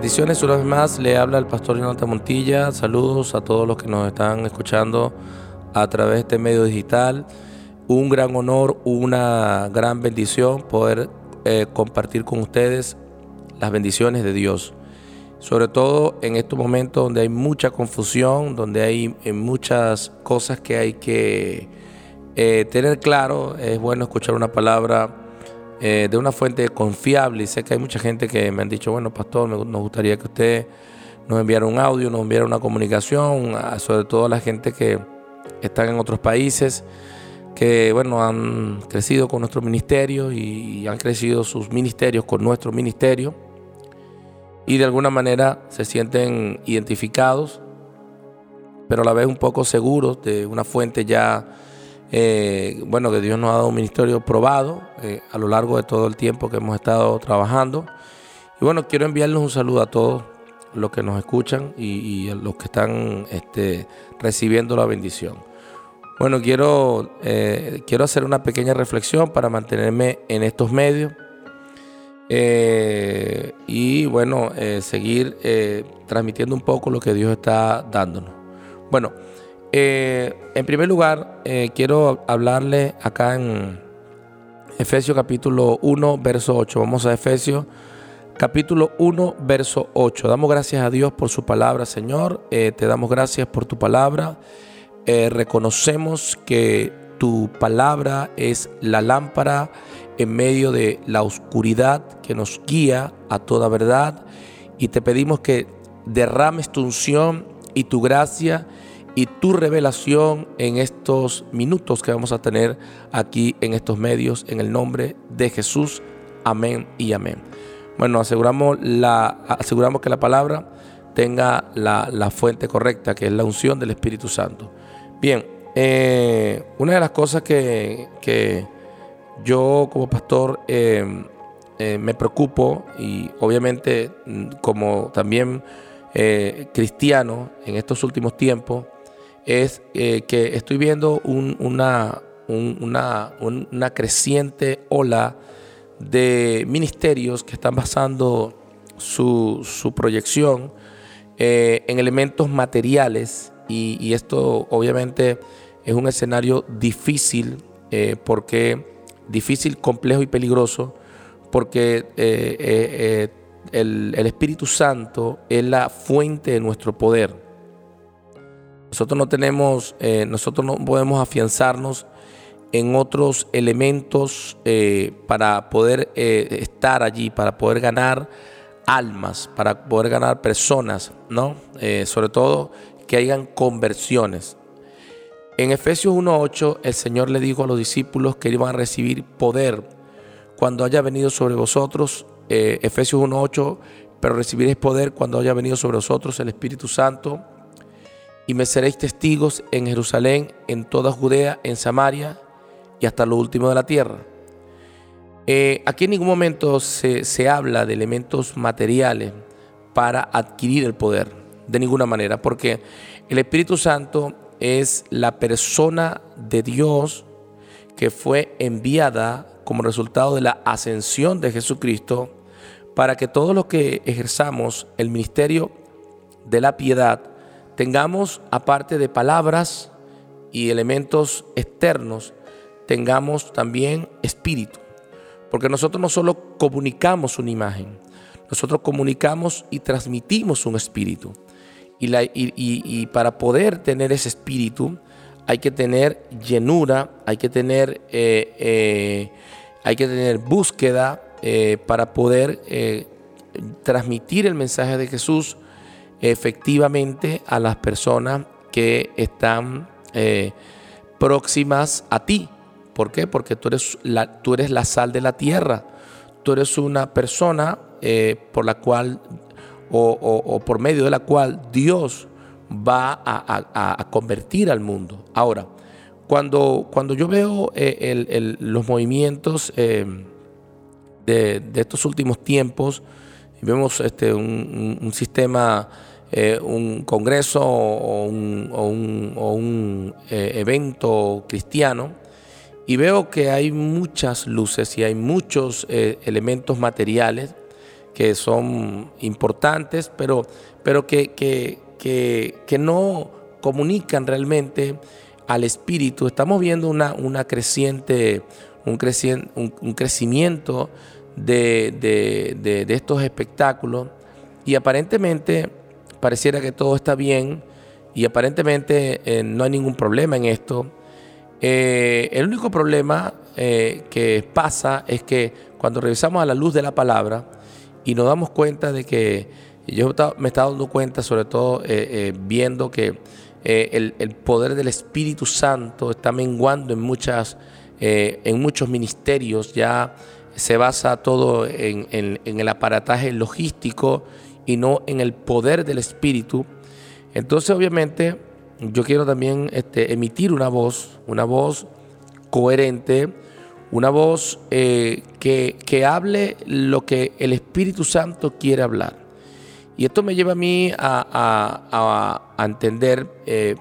Bendiciones una vez más, le habla el pastor Jonathan Montilla. Saludos a todos los que nos están escuchando a través de este medio digital. Un gran honor, una gran bendición poder eh, compartir con ustedes las bendiciones de Dios. Sobre todo en estos momentos donde hay mucha confusión, donde hay eh, muchas cosas que hay que eh, tener claro. Es bueno escuchar una palabra eh, de una fuente confiable. Y sé que hay mucha gente que me han dicho, bueno, pastor, nos gustaría que usted nos enviara un audio, nos enviara una comunicación, sobre todo a la gente que están en otros países, que, bueno, han crecido con nuestro ministerio y, han crecido sus ministerios con nuestro ministerio y de alguna manera se sienten identificados, pero a la vez un poco seguros de una fuente ya eh, bueno, que Dios nos ha dado un ministerio probado eh, a lo largo de todo el tiempo que hemos estado trabajando. Y bueno, quiero enviarles un saludo a todos los que nos escuchan y, a los que están este, recibiendo la bendición. Bueno, quiero, eh, quiero hacer una pequeña reflexión para mantenerme en estos medios y bueno, seguir transmitiendo un poco lo que Dios está dándonos. Bueno, eh, en primer lugar, eh, quiero hablarle acá en Efesios capítulo 1, verso 8. Vamos a Efesios capítulo 1, verso 8. Damos gracias a Dios por su palabra, Señor. Eh, te damos gracias por tu palabra. reconocemos que tu palabra es la lámpara en medio de la oscuridad que nos guía a toda verdad. Y te pedimos que derrames tu unción y tu gracia y tu revelación en estos minutos que vamos a tener aquí en estos medios, en el nombre de Jesús. Amén y amén. Bueno, aseguramos, la, aseguramos que la palabra tenga la, fuente correcta, que es la unción del Espíritu Santo. Bien, eh, una de las cosas que, yo como pastor eh, eh, me preocupo y obviamente mm, como también cristiano en estos últimos tiempos, es eh, que estoy viendo una, una, creciente ola de ministerios que están basando su, proyección eh, en elementos materiales y, esto obviamente es un escenario difícil eh, porque difícil, complejo y peligroso porque el Espíritu Santo es la fuente de nuestro poder. Nosotros no tenemos, eh, nosotros no podemos afianzarnos en otros elementos eh, para poder eh, estar allí, para poder ganar almas, para poder ganar personas, ¿no? sobre todo que hayan conversiones. En Efesios 1.8 el Señor le dijo a los discípulos que iban a recibir poder cuando haya venido sobre vosotros. Efesios 1.8, pero recibiréis poder cuando haya venido sobre vosotros el Espíritu Santo y me seréis testigos en Jerusalén, en toda Judea, en Samaria y hasta lo último de la tierra. Eh, aquí en ningún momento se, se habla de elementos materiales para adquirir el poder, de ninguna manera, porque el Espíritu Santo es la persona de Dios que fue enviada como resultado de la ascensión de Jesucristo para que todos los que ejerzamos el ministerio de la piedad tengamos, aparte de palabras y elementos externos, tengamos también espíritu. Porque nosotros no solo comunicamos una imagen, nosotros comunicamos y transmitimos un espíritu. Y, para poder tener ese espíritu hay que tener llenura, hay que tener, eh, eh, hay que tener búsqueda eh, para poder transmitir el mensaje de Jesús efectivamente a las personas que están eh, próximas a ti. ¿Por qué? Porque tú eres, la, tú eres la sal de la tierra. Tú eres una persona eh, por la cual o, por medio de la cual Dios va a, convertir al mundo. Ahora, cuando, cuando yo veo eh, los movimientos de, estos últimos tiempos, vemos este, un sistema eh, un congreso o un, eh, evento cristiano y veo que hay muchas luces y hay muchos eh, elementos materiales que son importantes, pero, pero que, que, no comunican realmente al espíritu. Estamos viendo una, una creciente, un, un, crecimiento de, de, estos espectáculos y aparentemente pareciera que todo está bien y aparentemente eh, no hay ningún problema en esto. Eh, el único problema eh, que pasa es que cuando revisamos a la luz de la palabra y nos damos cuenta de que yo me estaba dando cuenta, sobre todo viendo que el, poder del Espíritu Santo está menguando en, muchas, en muchos ministerios, ya se basa todo en, en el aparataje logístico y no en el poder del Espíritu. Entonces, obviamente, yo quiero también este, emitir una voz, una voz coherente, una voz eh, que, hable lo que el Espíritu Santo quiere hablar. Y esto me lleva a mí a, entender, eh,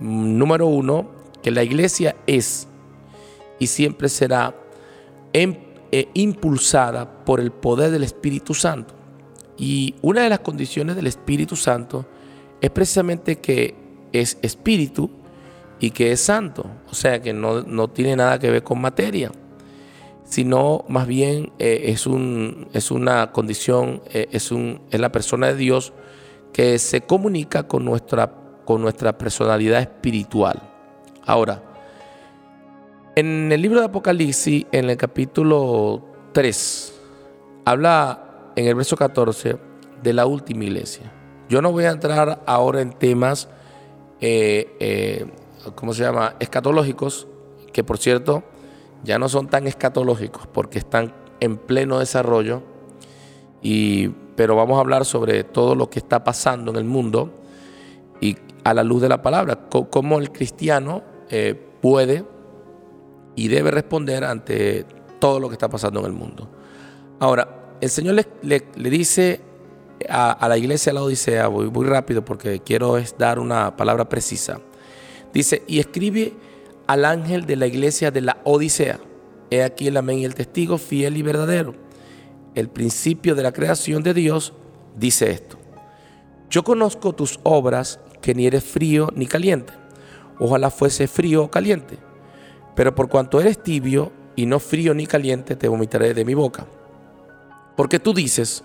número uno, que la iglesia es y siempre será em, eh, impulsada por el poder del Espíritu Santo. Y una de las condiciones del Espíritu Santo es precisamente que es espíritu y que es santo. O sea que no, tiene nada que ver con materia, sino más bien eh, es, un, es, una condición, eh, es, un, es la persona de Dios que se comunica con nuestra, con nuestra personalidad espiritual. Ahora, en el libro de Apocalipsis, en el capítulo 3, habla en el verso 14 de la última iglesia. Yo no voy a entrar ahora en temas, eh, eh, ¿cómo se llama?, escatológicos, que por cierto ya no son tan escatológicos porque están en pleno desarrollo, y, pero vamos a hablar sobre todo lo que está pasando en el mundo y a la luz de la palabra, cómo el cristiano eh, puede y debe responder ante todo lo que está pasando en el mundo. Ahora, el Señor le, dice a, la iglesia de la Odisea, voy muy rápido porque quiero es dar una palabra precisa. Dice, y escribe al ángel de la iglesia de la Odisea. He aquí el amén y el testigo fiel y verdadero. El principio de la creación de Dios dice esto. Yo conozco tus obras, que ni eres frío ni caliente. Ojalá fuese frío o caliente. Pero por cuanto eres tibio y no frío ni caliente, te vomitaré de mi boca. Porque tú dices,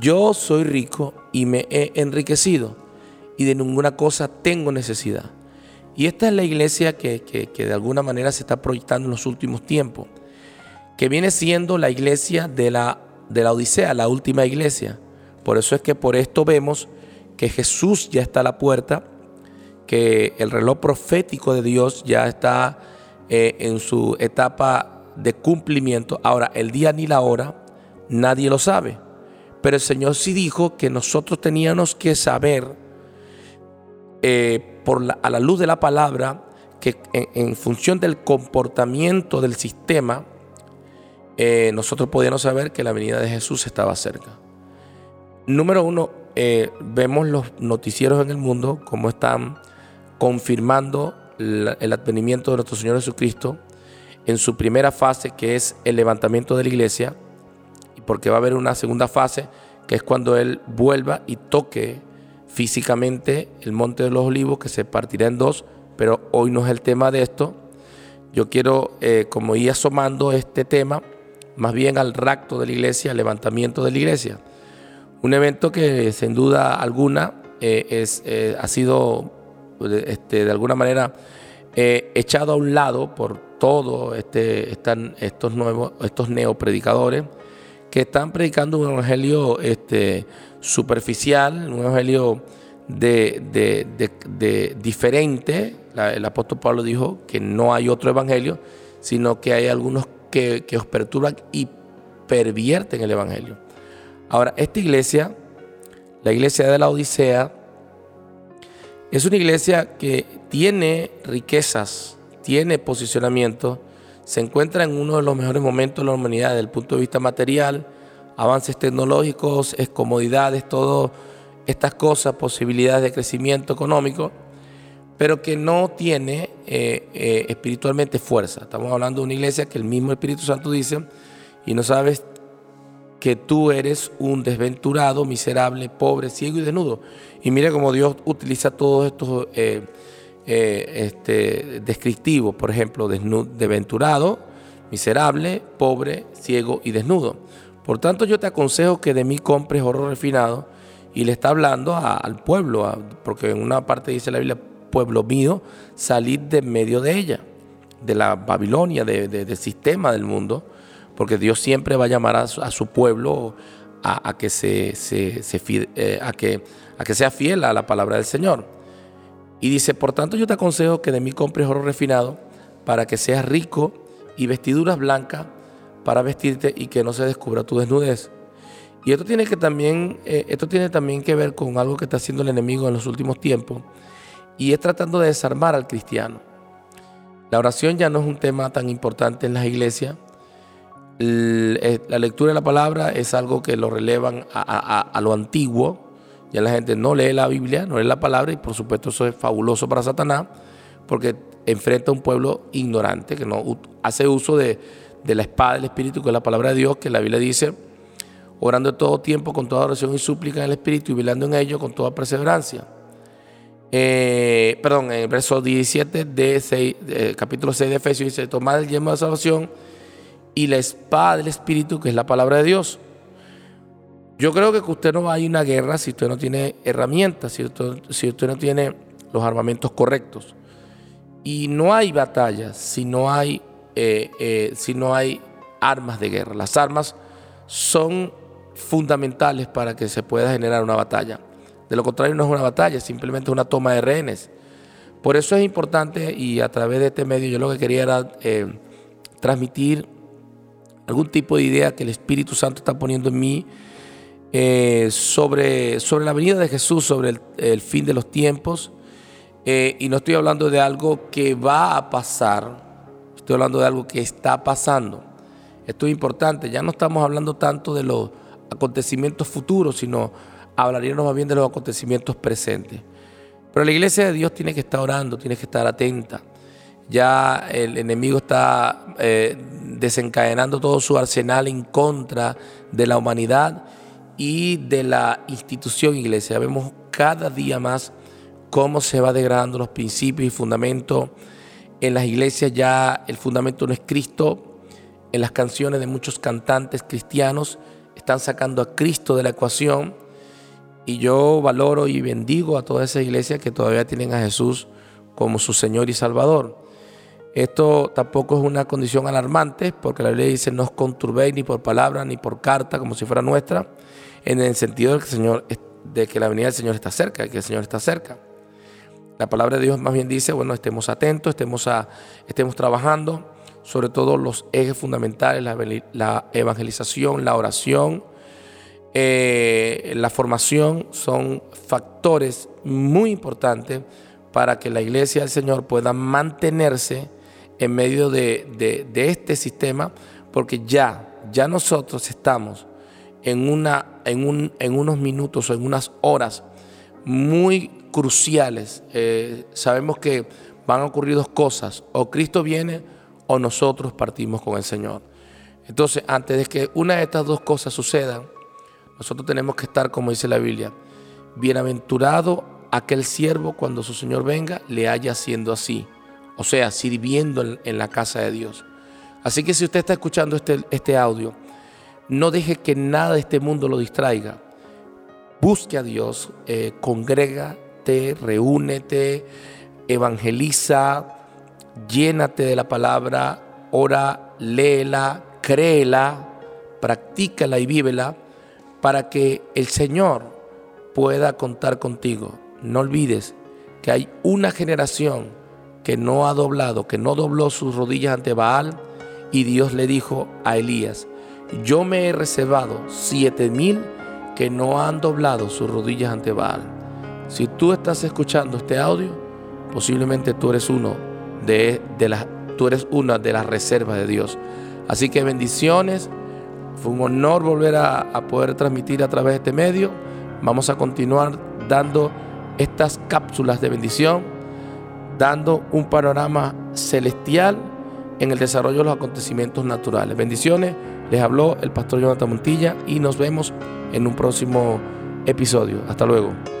yo soy rico y me he enriquecido y de ninguna cosa tengo necesidad. Y esta es la iglesia que, de alguna manera se está proyectando en los últimos tiempos, que viene siendo la iglesia de la, de la Odisea, la última iglesia. Por eso es que por esto vemos que Jesús ya está a la puerta, que el reloj profético de Dios ya está eh, en su etapa de cumplimiento. Ahora, el día ni la hora, nadie lo sabe. Pero el Señor sí dijo que nosotros teníamos que saber, eh, a la luz de la palabra, que en, función del comportamiento del sistema, eh, nosotros podíamos saber que la venida de Jesús estaba cerca. Número uno, eh, vemos los noticieros en el mundo, como están confirmando el advenimiento de nuestro Señor Jesucristo en su primera fase, que es el levantamiento de la iglesia porque va a haber una segunda fase, que es cuando Él vuelva y toque físicamente el monte de los olivos, que se partirá en dos, pero hoy no es el tema de esto. Yo quiero, eh, como ir asomando este tema, más bien al rapto de la iglesia, al levantamiento de la iglesia. Un evento que sin duda alguna eh, es, eh, ha sido este, de alguna manera echado a un lado por todos este, estos nuevos, estos neopredicadores que están predicando un evangelio este, superficial, un evangelio de, diferente. el apóstol Pablo dijo que no hay otro evangelio, sino que hay algunos que, que os perturban y pervierten el evangelio. Ahora, esta iglesia, la iglesia de la Odisea, es una iglesia que tiene riquezas, tiene posicionamiento, se encuentra en uno de los mejores momentos de la humanidad desde el punto de vista material, avances tecnológicos, es comodidades, todas estas cosas, posibilidades de crecimiento económico, pero que no tiene eh, eh, espiritualmente fuerza. Estamos hablando de una iglesia que el mismo Espíritu Santo dice, y no sabes que tú eres un desventurado, miserable, pobre, ciego y desnudo. Y mire cómo Dios utiliza todos estos eh, eh, este, descriptivos, por ejemplo, desventurado, miserable, pobre, ciego y desnudo. Por tanto, yo te aconsejo que de mí compres oro refinado. Y le está hablando al pueblo, porque en una parte dice la Biblia, pueblo mío, salid de medio de ella, de la Babilonia, del sistema del mundo porque Dios siempre va a llamar a su, pueblo a, que se, eh, a, que, a que sea fiel a la palabra del Señor. Y dice, por tanto yo te aconsejo que de mí compres oro refinado para que seas rico y vestiduras blancas para vestirte y que no se descubra tu desnudez. Y esto tiene que también, eh, esto tiene también que ver con algo que está haciendo el enemigo en los últimos tiempos y es tratando de desarmar al cristiano. La oración ya no es un tema tan importante en las iglesias eh, la lectura de la palabra es algo que lo relevan a, lo antiguo. Ya la gente no lee la Biblia, no lee la palabra y por supuesto eso es fabuloso para Satanás porque enfrenta a un pueblo ignorante que no hace uso de, la espada del Espíritu, que es la palabra de Dios, que la Biblia dice, orando todo tiempo con toda oración y súplica en el Espíritu y velando en ello con toda perseverancia. Eh, perdón, en el verso 17 de, capítulo 6 de Efesios dice, tomad el yelmo de salvación y la espada del Espíritu, que es la palabra de Dios. Yo creo que usted no va a ir a una guerra si usted no tiene herramientas, si usted, no tiene los armamentos correctos. Y no hay batallas si no hay, eh, eh, hay armas de guerra. Las armas son fundamentales para que se pueda generar una batalla. De lo contrario no es una batalla, simplemente una toma de rehenes. Por eso es importante y a través de este medio yo lo que quería era eh, transmitir algún tipo de idea que el Espíritu Santo está poniendo en mí eh, sobre, sobre la venida de Jesús, sobre el, fin de los tiempos. Eh, y no estoy hablando de algo que va a pasar, estoy hablando de algo que está pasando. Esto es importante, ya no estamos hablando tanto de los acontecimientos futuros, sino hablaríamos más bien de los acontecimientos presentes. Pero la iglesia de Dios tiene que estar orando, tiene que estar atenta. Ya el enemigo está eh, desencadenando todo su arsenal en contra de la humanidad y de la institución iglesia. Vemos cada día más cómo se va degradando los principios y fundamentos. En las iglesias ya el fundamento no es Cristo. En las canciones de muchos cantantes cristianos están sacando a Cristo de la ecuación. Y yo valoro y bendigo a todas esas iglesias que todavía tienen a Jesús como su Señor y Salvador. Esto tampoco es una condición alarmante porque la Biblia dice no os conturbéis ni por palabra ni por carta como si fuera nuestra, en el sentido de que, Señor, de que la venida del Señor está cerca, de que el Señor está cerca. La palabra de Dios más bien dice, bueno, estemos atentos, estemos, a, estemos trabajando, sobre todo los ejes fundamentales, la, evangelización, la oración, eh, la formación, son factores muy importantes para que la iglesia del Señor pueda mantenerse en medio de, este sistema, porque ya, ya nosotros estamos en, una, en, en unos minutos o en unas horas muy cruciales. Eh, sabemos que van a ocurrir dos cosas, o Cristo viene o nosotros partimos con el Señor. Entonces, antes de que una de estas dos cosas sucedan, nosotros tenemos que estar, como dice la Biblia, bienaventurado aquel siervo cuando su Señor venga le haya siendo así o sea, sirviendo en, la casa de Dios. Así que si usted está escuchando este, este audio, no deje que nada de este mundo lo distraiga. Busque a Dios, eh, congrégate, reúnete, evangeliza, llénate de la palabra, ora, léela, créela, practícala y vívela para que el Señor pueda contar contigo. No olvides que hay una generación que no ha doblado, que no dobló sus rodillas ante Baal, y Dios le dijo a Elías, yo me he reservado siete mil que no han doblado sus rodillas ante Baal. Si tú estás escuchando este audio, posiblemente tú eres uno de, las, tú eres una de las reservas de Dios. Así que bendiciones. Fue un honor volver a, a poder transmitir a través de este medio. Vamos a continuar dando estas cápsulas de bendición dando un panorama celestial en el desarrollo de los acontecimientos naturales. Bendiciones, les habló el pastor Jonathan Montilla y nos vemos en un próximo episodio. Hasta luego.